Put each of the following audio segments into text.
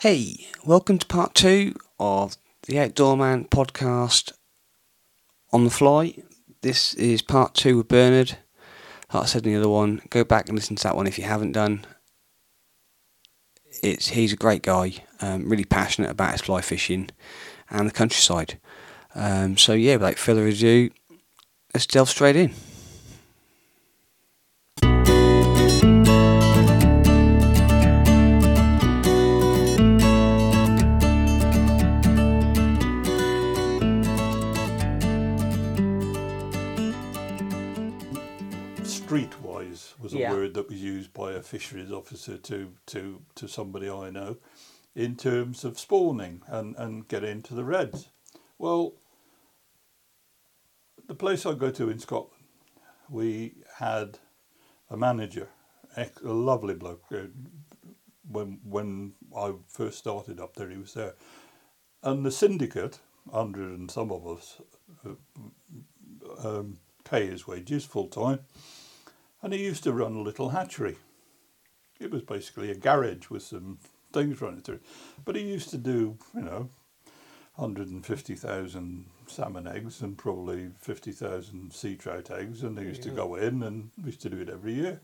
Hey, welcome to part two of the Outdoor Man podcast on the fly. This is part two with Bernard. Like I said in the other one, go back and listen to that one if you haven't done. It's he's a great guy, um, really passionate about his fly fishing and the countryside. Um, so yeah, without further ado, let's delve straight in. Word that was used by a fisheries officer to, to, to somebody I know in terms of spawning and, and getting to the reds. Well, the place I go to in Scotland, we had a manager, a lovely bloke. uh, When when I first started up there, he was there, and the syndicate, hundred and some of us, uh, um, pay his wages full time, and he used to run a little hatchery. It was basically a garage with some things running through, it. but he used to do you know, hundred and fifty thousand salmon eggs and probably fifty thousand sea trout eggs, and they used to go in, and we used to do it every year,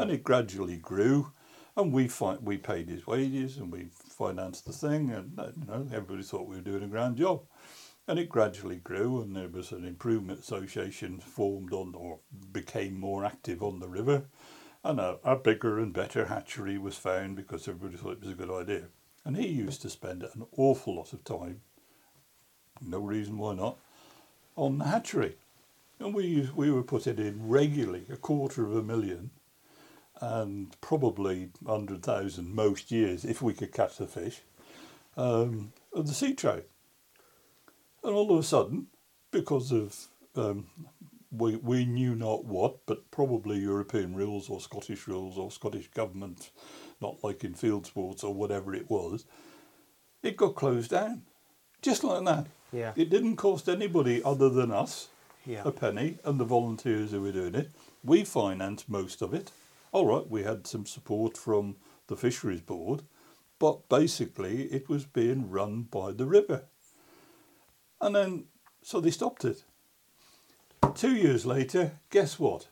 and it gradually grew. And we fi- we paid his wages and we financed the thing, and uh, you know everybody thought we were doing a grand job. And it gradually grew, and there was an improvement association formed on, or became more active on the river, and a, a bigger and better hatchery was found because everybody thought it was a good idea. And he used to spend an awful lot of time, no reason why not, on the hatchery. And we we were putting in regularly a quarter of a million, and probably hundred thousand most years if we could catch the fish, um, of the sea trout. And all of a sudden, because of um, we, we knew not what, but probably European rules or Scottish rules or Scottish government not liking field sports or whatever it was, it got closed down. Just like that. Yeah. It didn't cost anybody other than us Yeah. a penny and the volunteers who were doing it. We financed most of it. All right, we had some support from the Fisheries Board, but basically it was being run by the river. And then, so they stopped it. Two years later, guess what?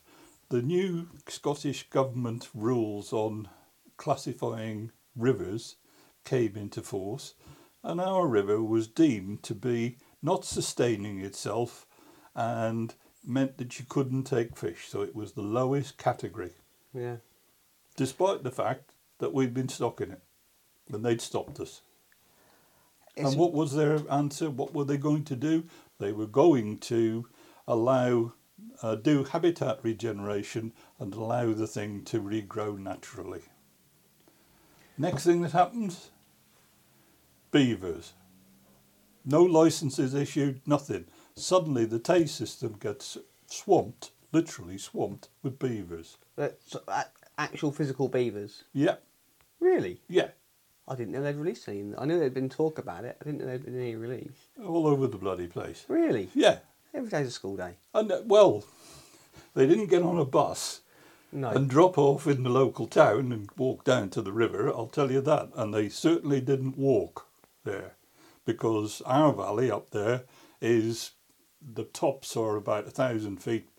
The new Scottish Government rules on classifying rivers came into force, and our river was deemed to be not sustaining itself and meant that you couldn't take fish. So it was the lowest category, Yeah. despite the fact that we'd been stocking it and they'd stopped us. And what was their answer? What were they going to do? They were going to allow, uh, do habitat regeneration and allow the thing to regrow naturally. Next thing that happens beavers. No licenses issued, nothing. Suddenly the Tay system gets swamped, literally swamped, with beavers. But so, a- actual physical beavers. Yeah, Really? yeah, I didn't know they'd released any. I knew there'd been talk about it. I didn't know there'd been any release. all over the bloody place. Really? Yeah, Every day's a school day. and uh, well, they didn't get on a bus No. and drop off in the local town and walk down to the river, I'll tell you that. And they certainly didn't walk there because our valley up there is the tops are about a thousand feet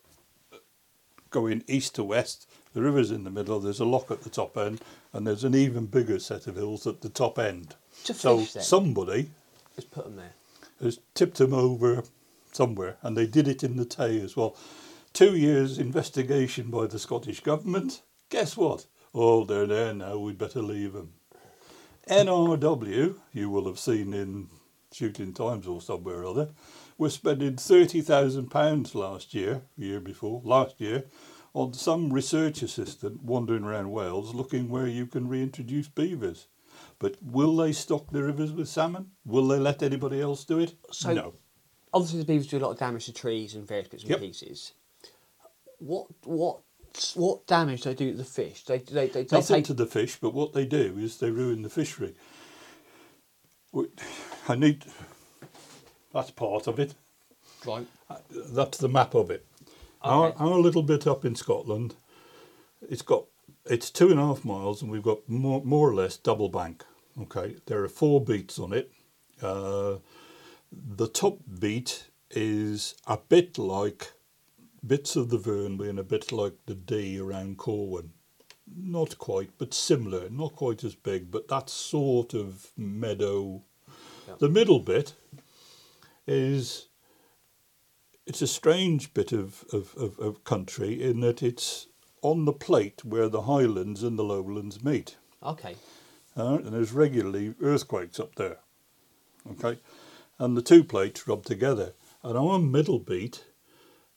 going east to west. The river's in the middle, there's a loch at the top end, and there's an even bigger set of hills at the top end. To so fish then? somebody Just put them there. has tipped them over somewhere, and they did it in the Tay as well. Two years investigation by the Scottish government. Guess what? Oh, they're there now. We'd better leave them. NRW, you will have seen in Shooting Times or somewhere or other, were spending thirty thousand pounds last year, year before, last year, on some research assistant wandering around Wales looking where you can reintroduce beavers. But will they stock the rivers with salmon? Will they let anybody else do it? So- no. Obviously, the beavers do a lot of damage to trees and various bits and Yep. pieces. What what what damage do they do to the fish? They they they, they Nothing take to the fish, but what they do is they ruin the fishery. I need. That's part of it. right. Uh, That's the map of it. Our, our little bit up in Scotland, it's got it's two and a half miles, and we've got more, more or less double bank. Okay, there are four beats on it. Uh, the top beat is a bit like bits of the Vern being a bit like the Dee around Corwen. Not quite, but similar. Not quite as big, but that sort of meadow. Yeah. The middle bit is it's a strange bit of, of, of, of country in that it's on the plate where the highlands and the lowlands meet. Okay. Uh, and there's regularly earthquakes up there. Okay, and the two plates rub together. And our middle beat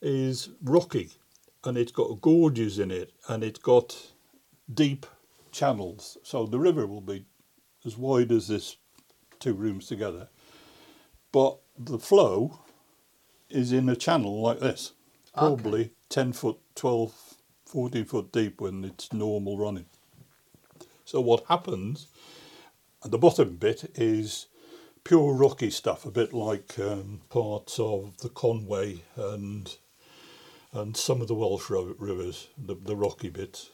is rocky, and it's got gorges in it, and it's got deep channels. So the river will be as wide as this two rooms together, but the flow is in a channel like this, Okay. probably 10 foot, 12, 14 foot deep when it's normal running. So what happens at the bottom bit is pure rocky stuff, a bit like um, parts of the Conway and and some of the Welsh rivers, the, the rocky bits.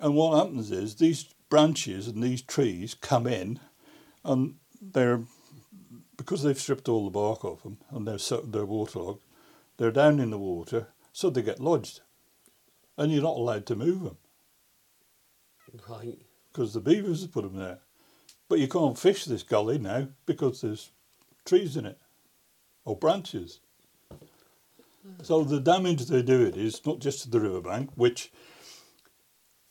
And what happens is these branches and these trees come in, and they're because they've stripped all the bark off them and they're so, they're waterlogged. They're down in the water, so they get lodged, and you're not allowed to move them Right. because the beavers have put them there. But you can't fish this gully now because there's trees in it or branches. So the damage they do it is not just to the riverbank, which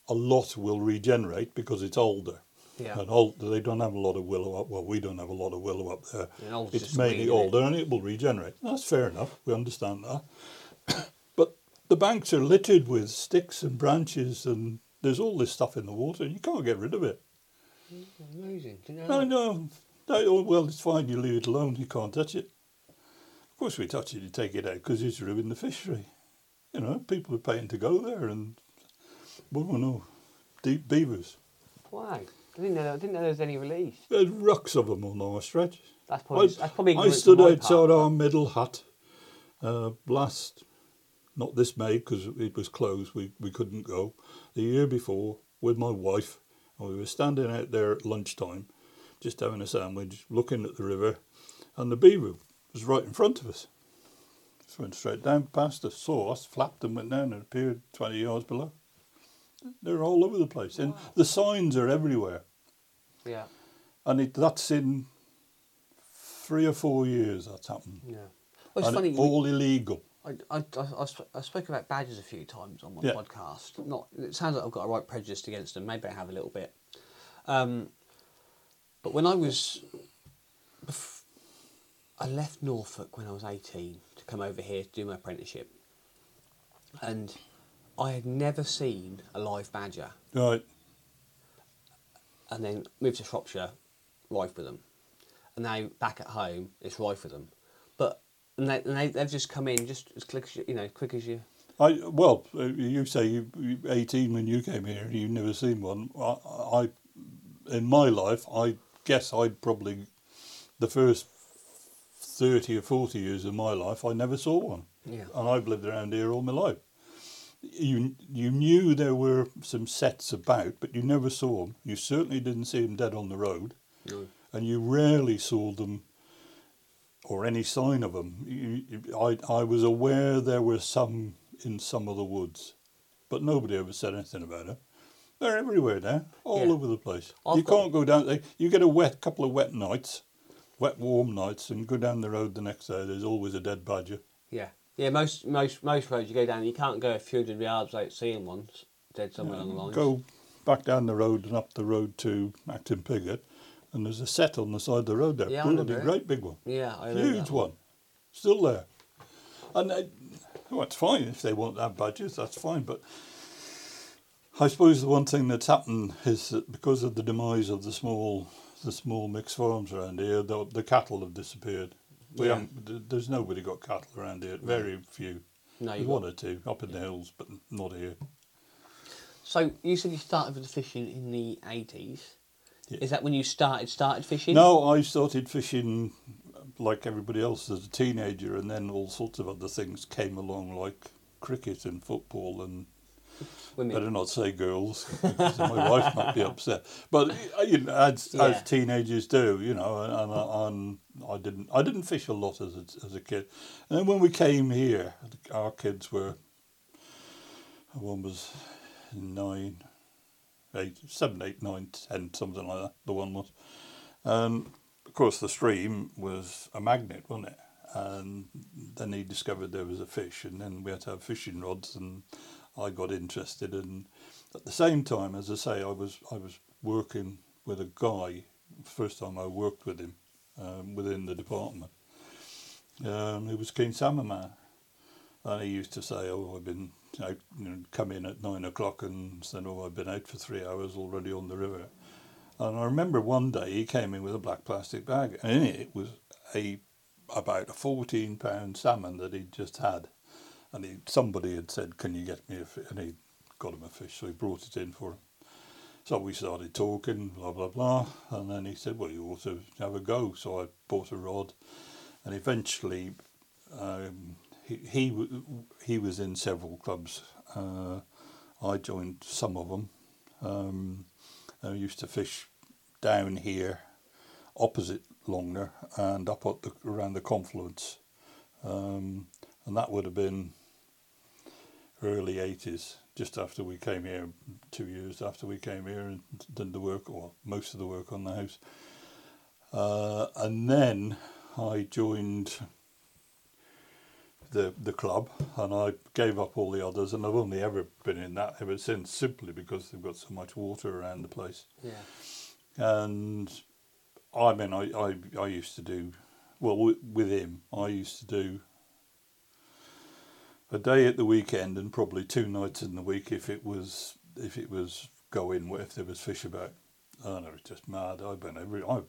a lot will regenerate because it's older. Yeah. And old, they don't have a lot of willow up. Well, we don't have a lot of willow up there. It's mainly it? older and it will regenerate. That's fair enough. We understand that. but the banks are littered with sticks and branches, and there's all this stuff in the water, and you can't get rid of it. Amazing. You know No, that? no, no. oh, Well, it's fine. You leave it alone. You can't touch it. Of course, we touch it. You take it out because it's ruined the fishery. You know, people are paying to go there, and well, no, deep beavers. Why? I didn't know. I didn't know there was any release. There's rucks of them on our stretch. That's probably. I, that's probably. I stood outside part, our middle hut uh, last, not this May because it was closed. We we couldn't go. The year before with my wife, and we were standing out there at lunchtime, just having a sandwich, looking at the river, and the beaver was right in front of us. Just went straight down past us, saw us, flapped and went down and appeared twenty yards below. They're all over the place, and the signs are everywhere Yeah. and it, that's in three or four years that's happened. Yeah. Well, it's funny. it- we- all illegal. I, I, I, I spoke about badges a few times on my Yeah. podcast. Not, it sounds like I've got a right prejudice against them. Maybe I have a little bit. Um, but when I was, I left Norfolk when I was eighteen to come over here to do my apprenticeship, and I had never seen a live badger. Right. and then moved to Shropshire, rife with them. And now back at home, it's rife with them. But and they, and they they've just come in just as quick as you, you know, quick as you. I well, you say you you 18 when you came here and you've never seen one. I, I in my life, I guess I'd probably the first 30 or 40 years of my life, I never saw one. Yeah. And I've lived around here all my life. You you knew there were some setts about, but you never saw them. You certainly didn't see them dead on the road. No. and you rarely saw them or any sign of them. You, I, I was aware there were some in some of the woods, but nobody ever said anything about it. They're everywhere now, all Yeah. over the place. I've you can't go down there. You get a wet couple of wet nights, wet warm nights, and go down the road the next day. There's always a dead badger. Yeah. Yeah. Most most most roads you go down, you can't go a few hundred yards without seeing one dead somewhere along the lines. Go back down the road and up the road to Acton Pigott, and there's a sett on the side of the road there. Yeah, Bloody great big one. Yeah, I know Huge that one. Still there. And they, well, it's fine if they want to have badges, that's fine. But I suppose the one thing that's happened is that because of the demise of the small the small mixed farms around here, the, the cattle have disappeared. We Yeah. haven't, there's nobody got cattle around here. Very few. No, you one or two up in the hills, but not here. So you said you started with the fishing in the eighties. Yeah. Is that when you started started fishing? No, I started fishing uh, like everybody else as a teenager, and then all sorts of other things came along, like cricket and football and Women. Better not say girls, my wife might be upset. But uh, you know, as, Yeah. as teenagers do, you know, and, and, and I didn't I didn't fish a lot as a, as a kid. And then when we came here, our kids were one was nine, eight, seven, eight, nine, ten, something like that. The one was, and of course the stream was a magnet, wasn't it? And then he discovered there was a fish, and then we had to have fishing rods, and I got interested. And at the same time, as I say, I was I was working with a guy. First time I worked with him um, within the department. Um, he was keen salmon and he used to say, "Oh, I've been out, you know, come in at nine o'clock and said, oh, I've been out for three hours already on the river." And I remember one day he came in with a black plastic bag, and in it was a about a fourteen pound salmon that he'd just had, and he somebody had said, "Can you get me a?" Fi-? And he got him a fish, so he brought it in for him. So we started talking, blah blah blah, and then he said, "Well, you ought to have a go." So I bought a rod, and eventually, um, he he he was in several clubs. Uh, I joined some of them. Um, I used to fish down here, opposite Longner, and up at the, around the confluence, um, and that would have been early eighties, just after we came here, two years after we came here and did the work, or most of the work on the house. Uh, and then I joined the the club, and I gave up all the others, and I've only ever been in that ever since, simply because they've got so much water around the place. yeah. And I mean, I, I, I used to do, well, w- with him, I used to do a day at the weekend and probably two nights in the week if it was if it was going if there was fish about. I don't know, it's just mad. I went every. I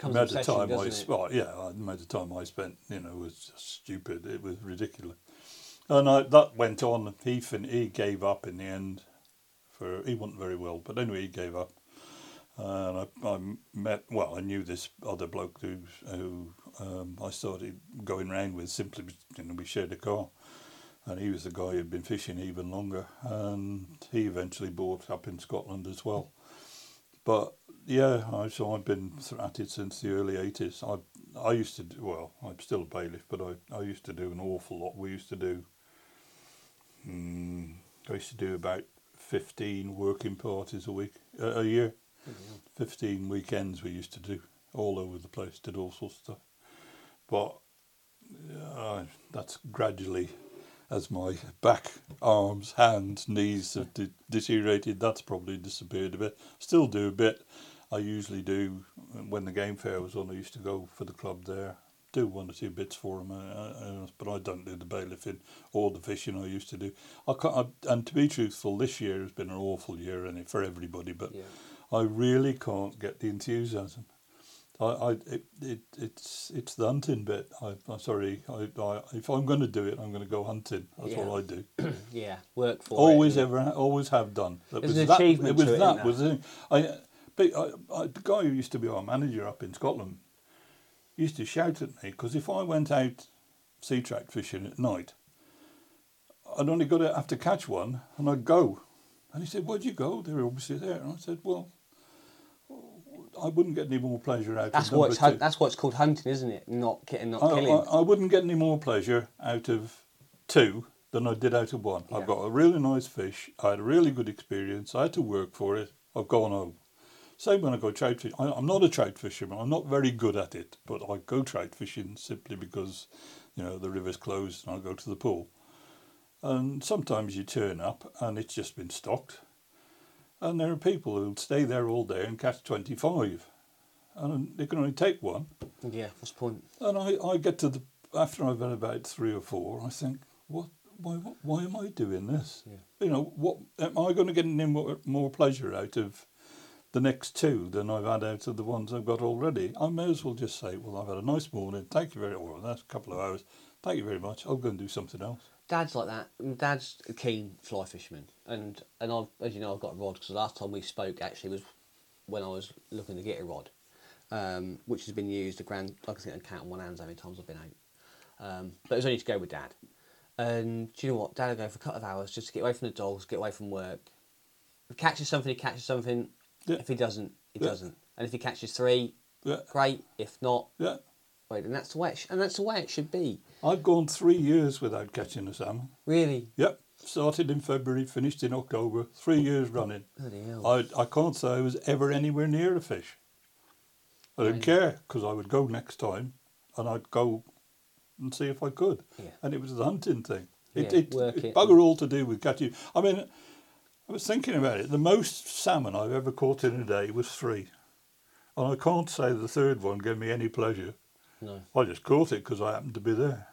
the amount of time I it? spent, yeah, the amount of time I spent, you know, was just stupid. It was ridiculous, and I, that went on. He fin- he gave up in the end. For he wasn't very well, but anyway, he gave up. And I, I met well, I knew this other bloke who who um, I started going round with simply, you know, we shared a car, and he was the guy who'd been fishing even longer, and he eventually bought up in Scotland as well. But yeah, I, so I've been at it since the early eighties. I I used to do, well, I'm still a bailiff, but I, I used to do an awful lot. We used to do. Mm, I used to do about fifteen working parties a week, uh, a year. Fifteen weekends we used to do all over the place. Did all sorts of stuff, but uh, that's gradually as my back, arms, hands, knees have de- deteriorated. That's probably disappeared a bit. Still do a bit. I usually do when the game fair was on. I used to go for the club there, do one or two bits for them, uh, uh, but I don't do the bailiffing or the fishing I used to do. I can't, I, and to be truthful, this year has been an awful year and for everybody. But Yeah. I really can't get the enthusiasm. I, I it, it it's it's the hunting bit. I, I'm sorry. I, I if I'm going to do it, I'm going to go hunting. That's Yeah. what I do. yeah, work for always it. ever always have done. That There's was an that, achievement It was to it, that was thing. I, but I, I, the guy who used to be our manager up in Scotland used to shout at me because if I went out sea trout fishing at night, I'd only got to have to catch one and I'd go. And he said, "Where'd you go? They were obviously there." And I said, "Well." I wouldn't get any more pleasure out That's of what's hun- that's what's called hunting, isn't it? Not getting, not I, killing. I, I wouldn't get any more pleasure out of two than I did out of one. Yeah. I've got a really nice fish. I had a really good experience. I had to work for it. I've gone home. Same when I go trout fishing. I, I'm not a trout fisherman. I'm not very good at it, but I go trout fishing simply because, you know, the river's closed and I go to the pool. And sometimes you turn up and it's just been stocked. And there are people who'll stay there all day and catch 25. And they can only take one. yeah, what's the point? And I, I get to the after I've had about three or four, I think, what, why, what, why am I doing this? Yeah. You know, what am I going to get any more, more pleasure out of the next two than I've had out of the ones I've got already? I may as well just say, well, I've had a nice morning. Thank you very well. That's a couple of hours. Thank you very much. I'll go and do something else. Dad's like that. Dad's a keen fly fisherman, and and I've, as you know, I've got a rod because the last time we spoke actually was when I was looking to get a rod, um, which has been used a grand. Like I think I can count on one hand how many times I've been out. Um, but it was only to go with Dad, And do you know what? Dad will go for a couple of hours just to get away from the dogs, get away from work. If he catches something, he catches something. Yeah. If he doesn't, he Yeah. doesn't. And if he catches three, Yeah, great. If not, yeah. Wait. And that's the way. It sh- and that's the way it should be. I've gone three years without catching a salmon. Really. Yep. Started in February, finished in October, three years running. Bloody hell. I, I can't say I was ever anywhere near a fish. I didn't Right. care because I would go next time and I'd go and see if I could. Yeah. And it was the hunting thing. It, Yeah, it, work it's it. bugger all to do with catching. I mean, I was thinking about it. The most salmon I've ever caught in a day was three. And I can't say the third one gave me any pleasure. No. I just caught it because I happened to be there.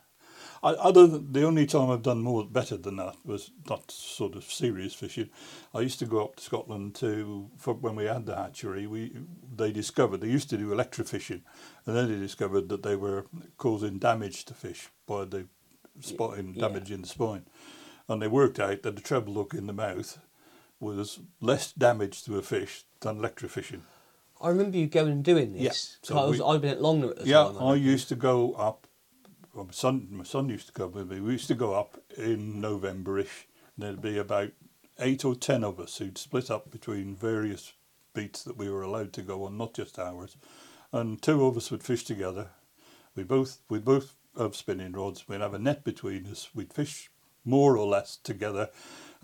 I, other than, the only time I've done more better than that was not sort of serious fishing. I used to go up to Scotland to for when we had the hatchery. We they discovered they used to do electrofishing, and then they discovered that they were causing damage to fish by the spotting Yeah. damage in the spine, and they worked out that the treble hook in the mouth was less damage to a fish than electrofishing. I remember you going and doing Yeah, this. so So I was, we- I'd been at Longner at the Yeah, time. I used to go up. Well, my son, my son used to come with me. We used to go up in Novemberish. There'd be about eight or ten of us who'd split up between various beats that we were allowed to go on, not just ours. And two of us would fish together. We both we both have spinning rods. We'd have a net between us. We'd fish more or less together,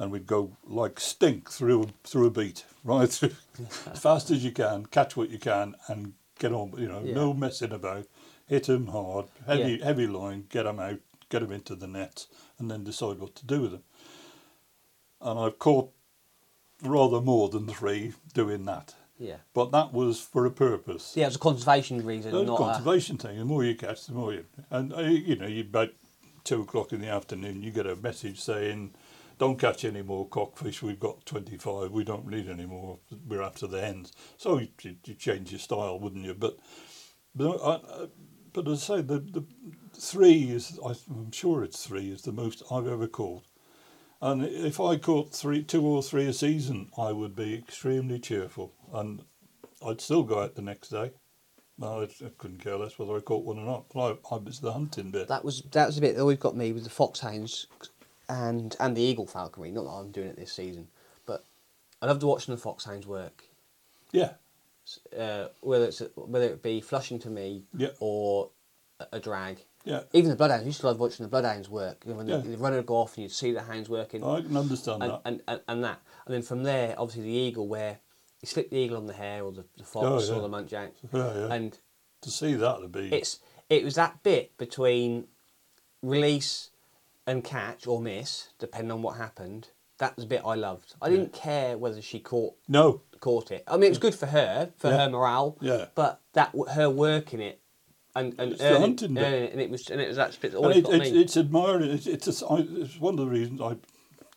and we'd go like stink through through a beat, right through as fast as you can, catch what you can, and get on. You know, Yeah. no messing about. Hit them hard, heavy Yeah. heavy line, get them out, get them into the net, and then decide what to do with them. And I've caught rather more than three doing that, Yeah. but that was for a purpose. Yeah, it was a conservation reason, It a not a, conservation thing. The more you catch, the more you. And uh, you know, you about two o'clock in the afternoon, you get a message saying, "Don't catch any more cockfish. We've got twenty-five. We don't need any more. We're after the hens." So you, you, change your style, wouldn't you? But but I, but as I say, the the three is. I'm sure it's three is the most I've ever caught. And if I caught three, two or three a season, I would be extremely cheerful, and I'd still go out the next day. I, couldn't care less whether I caught one or not. I, I was the hunting bit. that was that was a bit that always got me with the foxhounds and and the eagle falconry. Not that I'm doing it this season, but I loved watching the foxhounds work. yeah, Uh, whether it's whether it be flushing to me Yeah. or a, a drag. yeah. Even the bloodhounds, I used to love watching the bloodhounds work. When Yeah. they, run would go off and you'd see the hounds working. I can understand and, that. and, and, and that. And then from there, obviously the eagle, where you slip the eagle on the hare or the, the fox Oh, yeah. or the muntjac, Yeah, yeah. and to see that would be. it's it was that bit between release and catch or miss, depending on what happened. That was the bit I loved. I didn't care whether she caught no, caught it. I mean, it was good for her, for Yeah. her morale. Yeah. But that her working it and and It's the earning, hunting bit. earning it, and it was and it was that bit that and it, got it's, me. it's admiring. It's, it's, a, I, it's one of the reasons I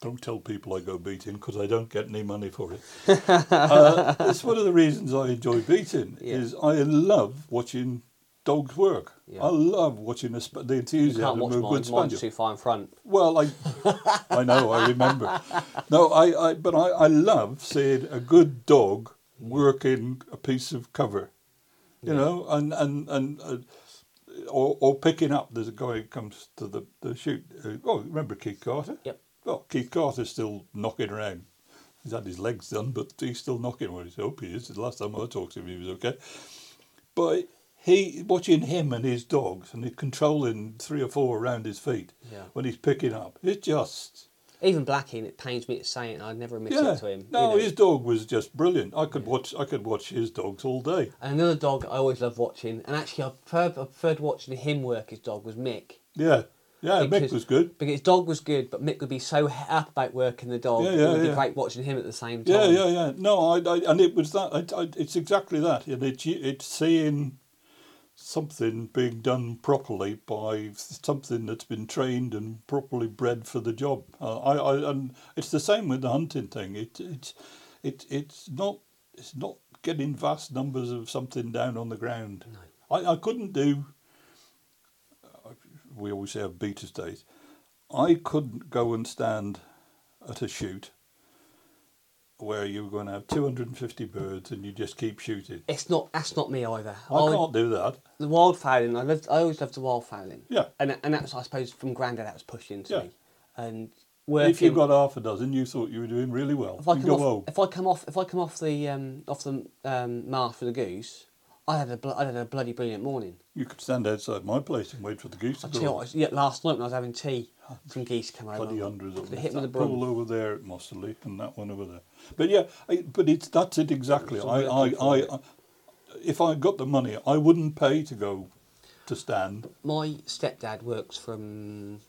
don't tell people I go beating because I don't get any money for it. uh, it's one of the reasons I enjoy beating. Is I love watching dogs work. Yeah. I love watching the, sp- the you enthusiasm can't watch of a mine. good Mine's too far in front. Well, I, I know, I remember. No, I, I but I, I love seeing a good dog working a piece of cover, you know, and and and. Uh, or, or picking up. There's a guy who comes to the, the shoot. Uh, oh, remember Keith Carter? Yep. Well, Keith Carter's still knocking around. He's had his legs done, but he's still knocking. Well, I hope he is. The last time I talked to him, he was okay. But he watching him and his dogs, and he's controlling three or four around his feet Yeah. when he's picking up. It's just Even Blackie, and it pains me to say it, I'd never admit yeah. it to him. No, you know. his dog was just brilliant. I could watch. I could watch his dogs all day. And another dog I always loved watching, and actually I preferred, I preferred watching him work his dog was Mick. Yeah, yeah. Mick was good. Because his dog was good, but Mick would be so up about working the dog. Yeah, it yeah, would be yeah. great watching him at the same time. Yeah, yeah, yeah. No, I, I and it was that. I, I, it's exactly that. And it's it's seeing something being done properly by something that's been trained and properly bred for the job. Uh, I, I and it's the same with the hunting thing. It it's it it's not it's not getting vast numbers of something down on the ground. I, I couldn't do. We always say have beta days. I couldn't go and stand at a shoot where you were going to have 250 birds and you just keep shooting. It's not. That's not me either. I can't do that. The wild fowling. I loved. I always loved the wild fowling. Yeah. And and that's I suppose from Grandad that was pushed into Yeah. me. And working. If you got half a dozen, you thought you were doing really well. if I you come off, home. if I come off, if I come off the um, off the um, mast for the goose, I had a bl- I had a bloody brilliant morning. You could stand outside my place and wait for the goose to I tell you go. what, yeah, last night when I was having tea, some geese come over. Bloody hundreds of They them. hit me with a That broom. pool over there at Mossley and that one over there. But yeah, I, but it's that's it exactly. So I, I, I, if I got the money, I wouldn't pay to go to stand. My stepdad works from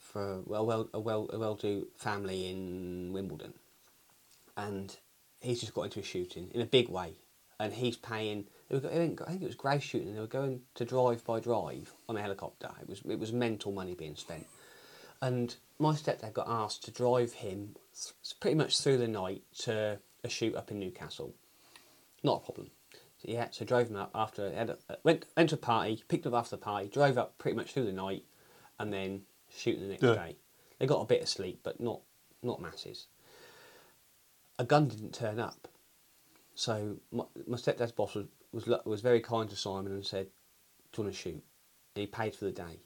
for well, well a well a well-to family in Wimbledon, and he's just got into a shooting in a big way, and he's paying. They were, I think it was grouse shooting. and They were going to drive by drive on a helicopter. It was it was mental money being spent, and my stepdad got asked to drive him th- pretty much through the night to a shoot up in Newcastle. Not a problem. So, yeah, so drove him up after had a, went went to a party, picked him up after the party, drove up pretty much through the night, and then shooting the next Yeah. day. They got a bit of sleep, but not not masses. A gun didn't turn up, so my, my stepdad's boss was, was was very kind to Simon and said, "Do you want to shoot?" And he paid for the day.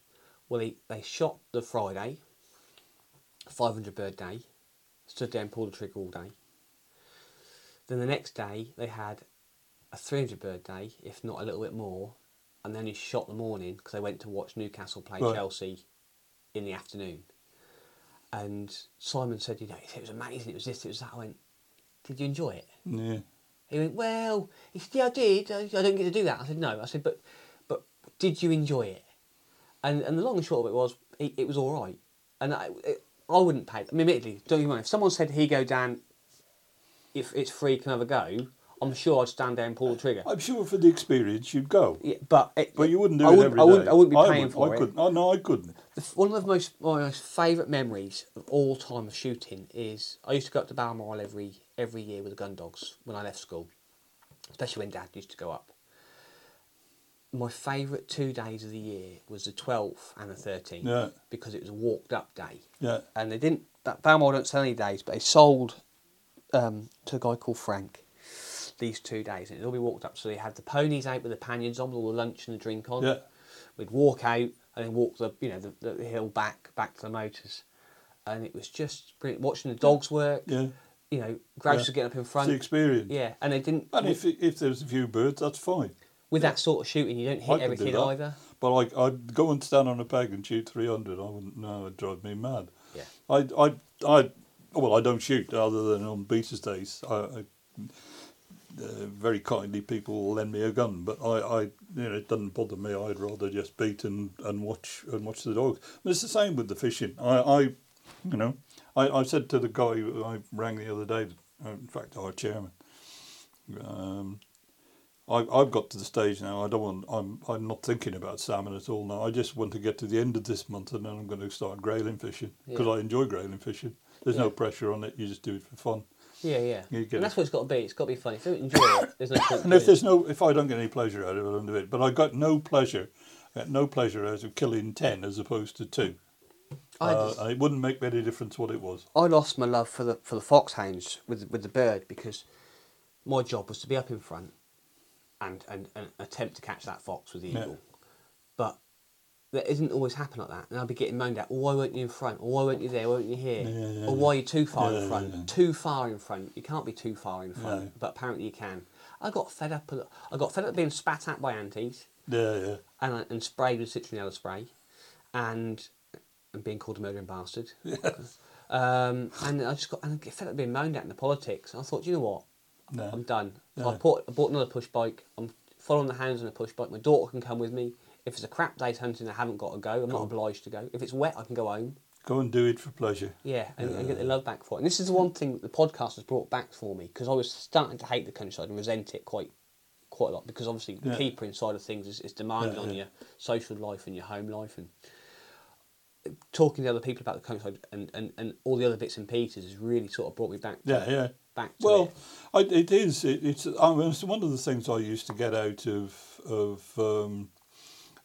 Well, he, they shot the Friday, five hundred bird day, stood there and pulled the trigger all day. Then the next day they had a 300 bird day, if not a little bit more, and then he shot the morning because they went to watch Newcastle play Right. Chelsea in the afternoon. And Simon said, you know, it was amazing, it was this, it was that. I went, did you enjoy it? Yeah. He went, well, he said, yeah, I did. I, I don't get to do that. I said, no. I said, but, but did you enjoy it? And and the long and short of it was, it, it was all right. And I, it, I wouldn't pay. I mean, admittedly, don't you mind if someone said, "Here go, Dan. If it's free, can have a go." I'm sure I'd stand there and pull the trigger. I'm sure for the experience you'd go. Yeah, but it, But you wouldn't do I it wouldn't, I wouldn't. I wouldn't be I paying would- for I it. couldn't. Oh no, I couldn't. The One of the most my most favourite memories of all time of shooting is I used to go up to Balmoral every every year with the gun dogs when I left school, especially when Dad used to go up. My favourite two days of the year was the twelfth and the thirteenth Yeah. because it was a walked up day, Yeah. and they didn't. That Balmoral don't sell any days, but they sold um, to a guy called Frank these two days, and it'd all be walked up. So they had the ponies out with the panniers on, with all the lunch and the drink on. Yeah. We'd walk out and then walk the you know the, the hill back back to the motors, and it was just brilliant. watching the dogs work. Yeah. You know, grouse Yeah. getting up in It's front. the experience. Yeah, and they didn't. And if if there's a few birds, that's fine. with that sort of shooting, you don't hit do everything that. either. But like I'd go and stand on a peg and shoot 300. I wouldn't. No, it'd drive me mad. Yeah. I I I. Well, I don't shoot other than on beaches days. I, I uh, very kindly people will lend me a gun, but I, I you know it doesn't bother me. I'd rather just beat and, and watch and watch the dogs. But it's the same with the fishing. I, I you know I, I said to the guy I rang the other day, uh, in fact our chairman. Um, I, I've got to the stage now. I don't want. I'm. I'm not thinking about salmon at all now. I just want to get to the end of this month, and then I'm going to start grayling fishing because Yeah. I enjoy grayling fishing. There's no pressure on it. You just do it for fun. Yeah, yeah. You get and that's what it's got to be. It's got to be funny. If enjoy it, there's no. And if there's no, if I don't get any pleasure out of it, I don't do it. But I got no pleasure, got no pleasure out of killing ten as opposed to two. it. I, Uh, just- and it wouldn't make any difference what it was. I lost my love for the for the foxhounds with with the bird because my job was to be up in front and and, and attempt to catch that fox with the Yeah. eagle, but that isn't always happen like that. And I'll be getting moaned at. Oh, why weren't you in front? Or why weren't you there? Why weren't you here? Yeah, yeah, or why are you too far in front? Too far in front. You can't be too far in front, No. but apparently you can. I got fed up. I got fed up being spat at by aunties Yeah, yeah. and and sprayed with citronella spray, and and being called a murdering bastard. Um, and I just got and I get fed up being moaned at in the politics. And I thought, you know what, No. I'm done. So. I bought I bought another push bike. I'm following the hounds on a push bike. My daughter can come with me. If it's a crap day's hunting, I haven't got to go. I'm not obliged to go. If it's wet, I can go home. Go and do it for pleasure. Yeah, and, and get the love back for it. And this is the one thing that the podcast has brought back for me because I was starting to hate the countryside and resent it quite quite a lot because obviously the Yeah. keeper inside of things is, is demanding Yeah, on yeah. your social life and your home life and talking to other people about the countryside and, and, and all the other bits and pieces has really sort of brought me back to, Yeah, yeah. back to Well, it. I, it is. It, it's. I mean, it's one of the things I used to get out of of um,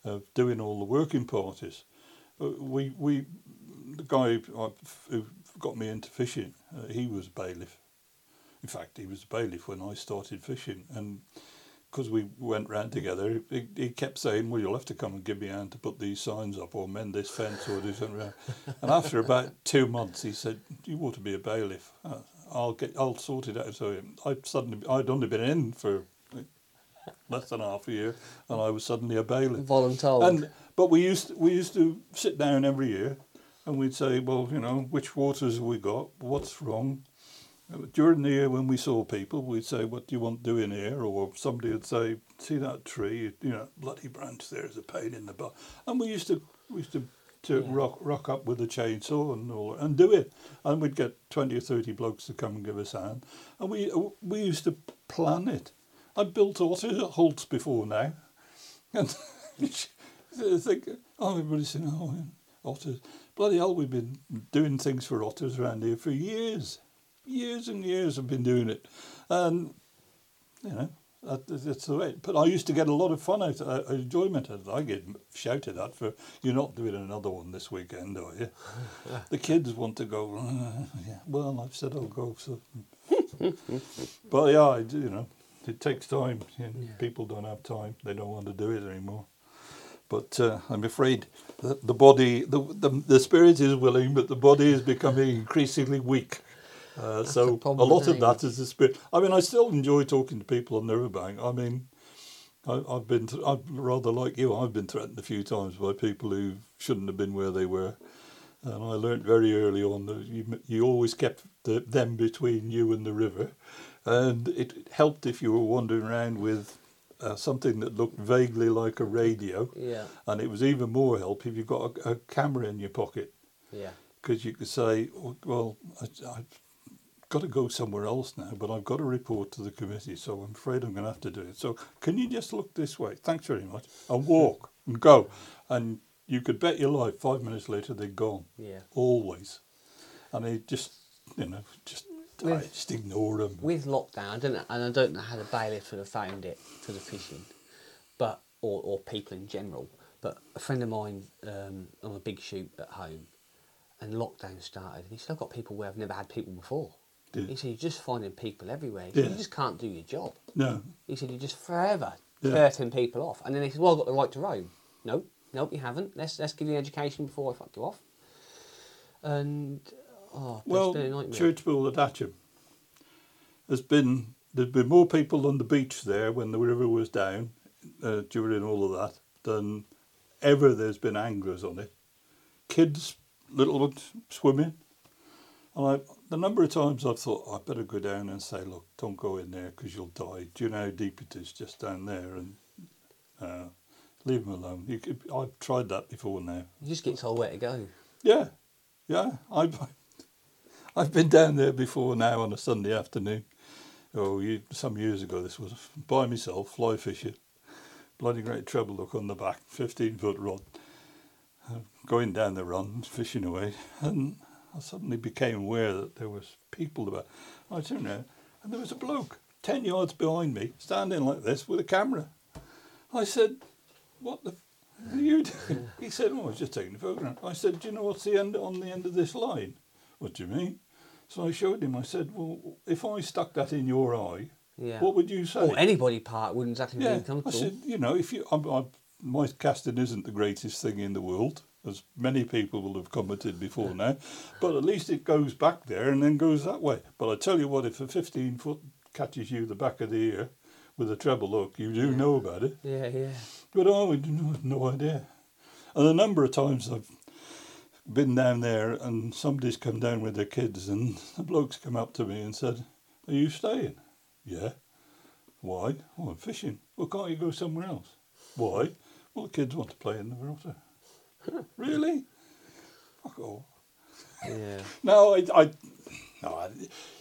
of doing all the working parties. Uh, We we the guy who got me into fishing. Uh, he was bailiff. In fact, he was a bailiff when I started fishing, and because we went round together, he, he kept saying, "Well, you'll have to come and give me a hand to put these signs up, or mend this fence, or do something." and after about two months, he said, "You ought to be a bailiff. Uh, I'll get, I'll sort it out." So I suddenly, I'd only been in for less than half a year, and I was suddenly a bailiff. Voluntold. And but we used to, we used to sit down every year, and we'd say, well, you know, which waters have we got? What's wrong? During the year when we saw people, we'd say, what do you want doing here? Or somebody would say, see that tree, you know, bloody branch there is a pain in the butt. And we used to we used to to Yeah. rock rock up with a chainsaw and all and do it, and we'd get twenty or thirty blokes to come and give us a hand, and we we used to plan it. I built otter holts before now, and I think oh, everybody's saying oh otters, bloody hell, we've been doing things for otters around here for years, years and years. I've been doing it, and you know. That, that's the way. But I used to get a lot of fun out, uh, enjoyment out of it. I get shouted at for you're not doing another one this weekend, are you? the kids want to go. "Uh, yeah, well, I've said I'll go. So, but yeah, I do, you know, it takes time. You know, Yeah. People don't have time. They don't want to do it anymore. But uh, I'm afraid that the body, the, the the spirit is willing, but the body is becoming increasingly weak. Uh, so a lot of that is the spirit. I mean, I still enjoy talking to people on the riverbank. I mean, I, I've been, th- I'm rather like you. I've been threatened a few times by people who shouldn't have been where they were, and I learnt very early on that you, you always kept the, them between you and the river, and it helped if you were wandering around with uh, something that looked vaguely like a radio, Yeah. and it was even more help if you got a, a camera in your pocket Yeah. because you could say, "Oh, well, I, I've got to go somewhere else now, but I've got to report to the committee, so I'm afraid I'm going to have to do it. So can you just look this way? Thanks very much. And walk and go. And you could bet your life five minutes later they're gone. Yeah. Always. And they just, you know, just, I With- just ignore them. With lockdown, I don't know, and I don't know how the bailiffs would have found it for the fishing, but or, or people in general. But a friend of mine um, on a big shoot at home, and lockdown started, and he said, "I've got people where I've never had people before." Yeah. He said, "You're just finding people everywhere. He said, Yeah. You just can't do your job." No. He said, "You're just forever Yeah. hurting people off." And then he said, "Well, I've got the right to roam." No, no, you haven't. Let's let's give you an education before I fuck you off. And oh, Well. Churchpool at Atcham. There's been there's been more people on the beach there when the river was down uh, during all of that than ever. There's been anglers on it, kids, little ones swimming, and I, the number of times I've thought I'd better go down and say, look, don't go in there because you'll die. Do you know how deep it is just down there? And uh, leave them alone. You could, I've tried that before now. You just get told where to go. Yeah, yeah. I've I've been down there before now on a Sunday afternoon. Oh, some years ago this was by myself, fly fishing. Bloody great treble hook on the back, fifteen foot rod. Uh, Going down the run, fishing away, and I suddenly became aware that there was people about. I turned around, and there was a bloke ten yards behind me, standing like this with a camera. I said, "What the f- are you doing?" He said, "Oh, I was just taking a photograph." I said, "Do you know what's the end on the end of this line?" What do you mean? So I showed him. I said, "Well, if I stuck that in your eye, Yeah. what would you say?" Or anybody part wouldn't exactly yeah, be comfortable. I said, you know, if you, I'm, I'm, my casting isn't the greatest thing in the world, as many people will have commented before now, but at least it goes back there and then goes that way. But I tell you what, if a 15 foot catches you the back of the ear with a treble hook, you do Yeah. know about it. yeah, yeah. But I had no idea. And a number of times I've been down there and somebody's come down with their kids and the bloke's come up to me and said, Are you staying? Yeah. Why? Oh, I'm fishing. Well, can't you go somewhere else? Why? Well, the kids want to play in the water. really? Fuck off. Yeah. No, I, I, no, I,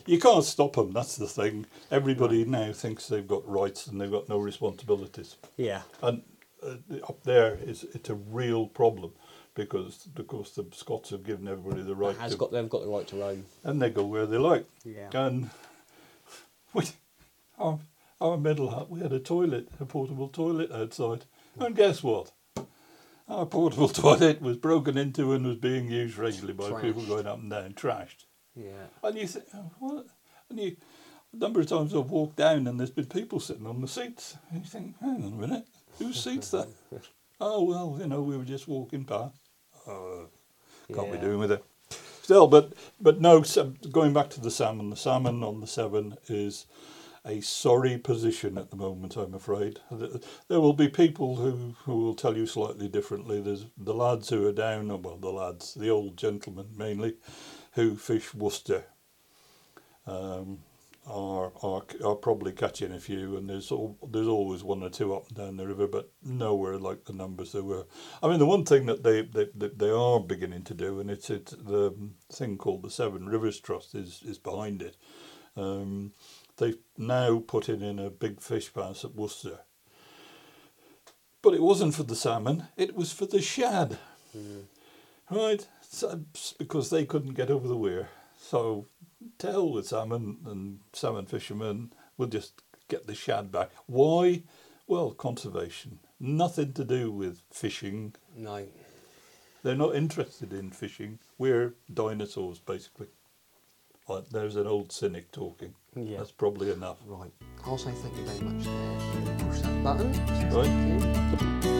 you can't stop them. That's the thing. Everybody now thinks they've got rights and they've got no responsibilities. Yeah. And uh, up there is it's a real problem because of course the Scots have given everybody the right Has to, got they've got the right to roam. and they go where they like. Yeah. And we, our, our middle hut, we had a toilet, a portable toilet outside, and guess what? Our portable toilet was broken into and was being used regularly by Trashed. people going up and down, trashed. Yeah. And you think, oh, what? And you, a number of times I've walked down and there's been people sitting on the seats. And you think, hang on a minute, whose seat's that? oh, well, you know, we were just walking past. Oh, can't Yeah. be doing with it. Still, but but no. Going back to the salmon, the salmon on the Severn is a sorry position at the moment. I'm afraid there will be people who who will tell you slightly differently. There's the lads who are down. Well, the lads, the old gentlemen mainly, who fish Worcester. Um, are, are are probably catching a few, and there's al- there's always one or two up and down the river, but nowhere like the numbers there were. I mean, the one thing that they they, they are beginning to do, and it's it's the thing called the Severn Rivers Trust is is behind it. Um, they've now put in in a big fish pass at Worcester, but it wasn't for the salmon; it was for the shad, right? So, because they couldn't get over the weir, so to the salmon and salmon fishermen. We'll just get the shad back. Why? Well, conservation. Nothing to do with fishing. No. They're not interested in fishing. We're dinosaurs, basically. Like, there's an old cynic talking. Yeah. That's probably enough. Right. I'll say thank you very much there. Push that button. Right. Thank you.